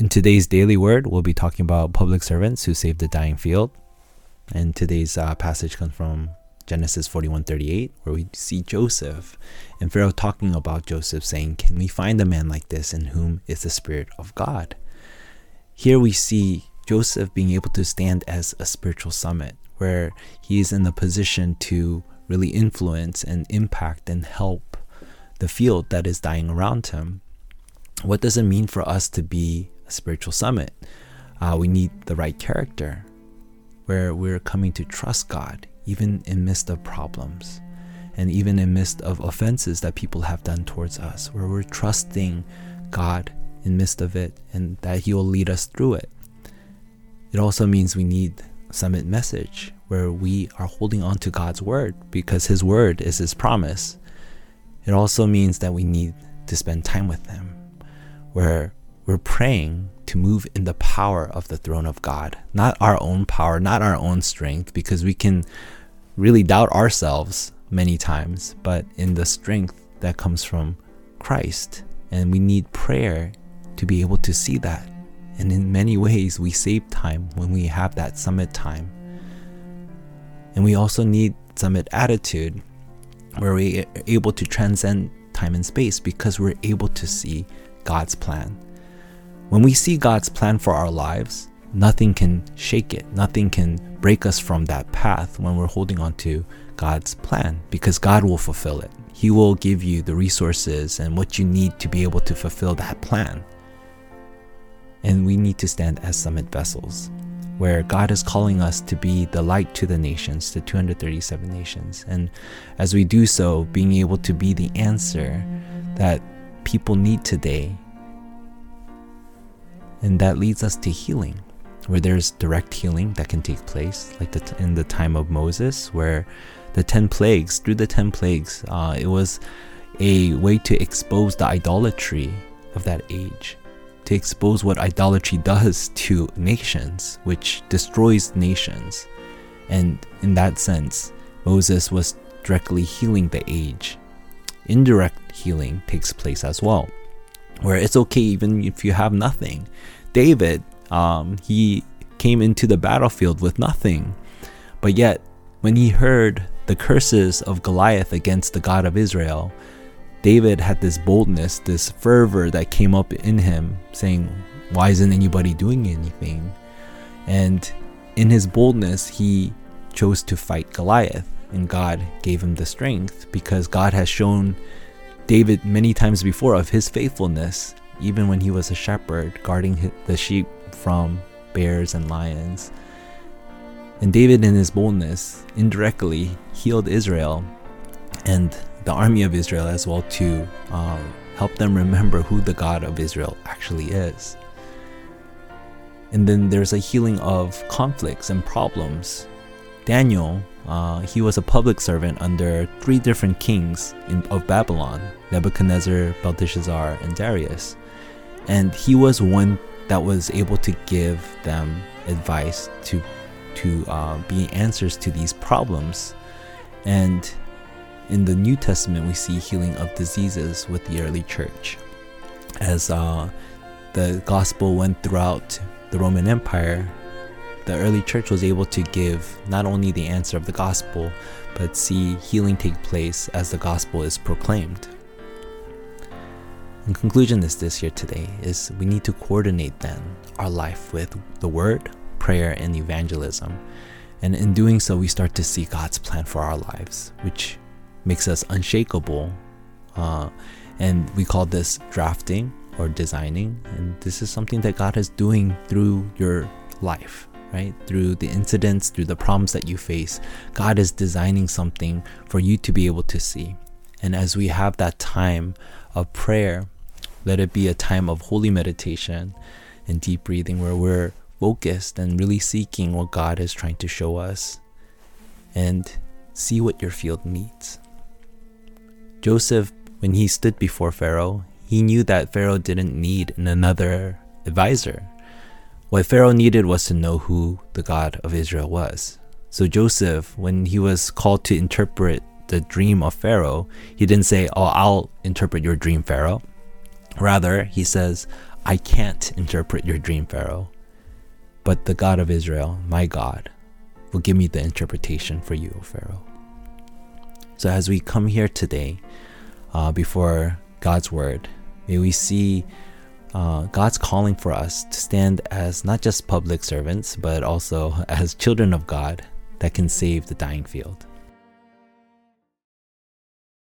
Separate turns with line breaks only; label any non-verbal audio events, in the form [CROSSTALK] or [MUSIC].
In today's daily word, we'll be talking about public servants who saved the dying field. And today's uh, passage comes from Genesis 41:38, where we see Joseph and Pharaoh talking about Joseph, saying, "Can we find a man like this in whom is the spirit of God?" Here we see Joseph being able to stand as a spiritual summit, where he is in the position to really influence and impact and help the field that is dying around him. What does it mean for us to be spiritual summit? Uh, we need the right character, where we're coming to trust God even in midst of problems and even in midst of offenses that people have done towards us where we're trusting god in midst of it and that he will lead us through it it also means we need summit message where we are holding on to god's word because his word is his promise it also means that we need to spend time with him where we're praying to move in the power of the throne of God, not our own power, not our own strength, because we can really doubt ourselves many times, but in the strength that comes from Christ. And we need prayer to be able to see that. And in many ways, we save time when we have that summit time. And we also need summit attitude where we are able to transcend time and space because we're able to see God's plan. When we see God's plan for our lives, nothing can shake it. Nothing can break us from that path when we're holding on to God's plan because God will fulfill it. He will give you the resources and what you need to be able to fulfill that plan. And we need to stand as summit vessels where God is calling us to be the light to the nations, the 237 nations. And as we do so, being able to be the answer that people need today and that leads us to healing, where there's direct healing that can take place, like the t- in the time of Moses, where the 10 plagues, through the 10 plagues, uh, it was a way to expose the idolatry of that age, to expose what idolatry does to nations, which destroys nations. And in that sense, Moses was directly healing the age. Indirect healing takes place as well where it's okay even if you have nothing. David, um, he came into the battlefield with nothing, but yet when he heard the curses of Goliath against the God of Israel, David had this boldness, this fervor that came up in him, saying, Why isn't anybody doing anything? And in his boldness, he chose to fight Goliath, and God gave him the strength because God has shown David many times before of his faithfulness, even when he was a shepherd guarding the sheep from bears and lions. And David, in his boldness, indirectly healed Israel and the army of Israel as well to um, help them remember who the God of Israel actually is. And then there's a healing of conflicts and problems. Daniel uh, he was a public servant under three different kings in, of Babylon Nebuchadnezzar, Belteshazzar, and Darius. And he was one that was able to give them advice to, to uh, be answers to these problems. And in the New Testament, we see healing of diseases with the early church. As uh, the gospel went throughout the Roman Empire, the early church was able to give not only the answer of the gospel, but see healing take place as the gospel is proclaimed. In conclusion, is this here today is we need to coordinate then our life with the word, prayer, and evangelism. And in doing so, we start to see God's plan for our lives, which makes us unshakable. Uh, and we call this drafting or designing. And this is something that God is doing through your life right? Through the incidents, through the problems that you face, God is designing something for you to be able to see. And as we have that time of prayer, let it be a time of holy meditation and deep breathing where we're focused and really seeking what God is trying to show us and see what your field needs. Joseph, when he stood before Pharaoh, he knew that Pharaoh didn't need another advisor. What Pharaoh needed was to know who the God of Israel was. So Joseph, when he was called to interpret the dream of Pharaoh, he didn't say, Oh, I'll interpret your dream, Pharaoh. Rather, he says, I can't interpret your dream, Pharaoh. But the God of Israel, my God, will give me the interpretation for you, O Pharaoh. So as we come here today uh, before God's word, may we see uh, God's calling for us to stand as not just public servants, but also [LAUGHS] as children of God that can save the dying field.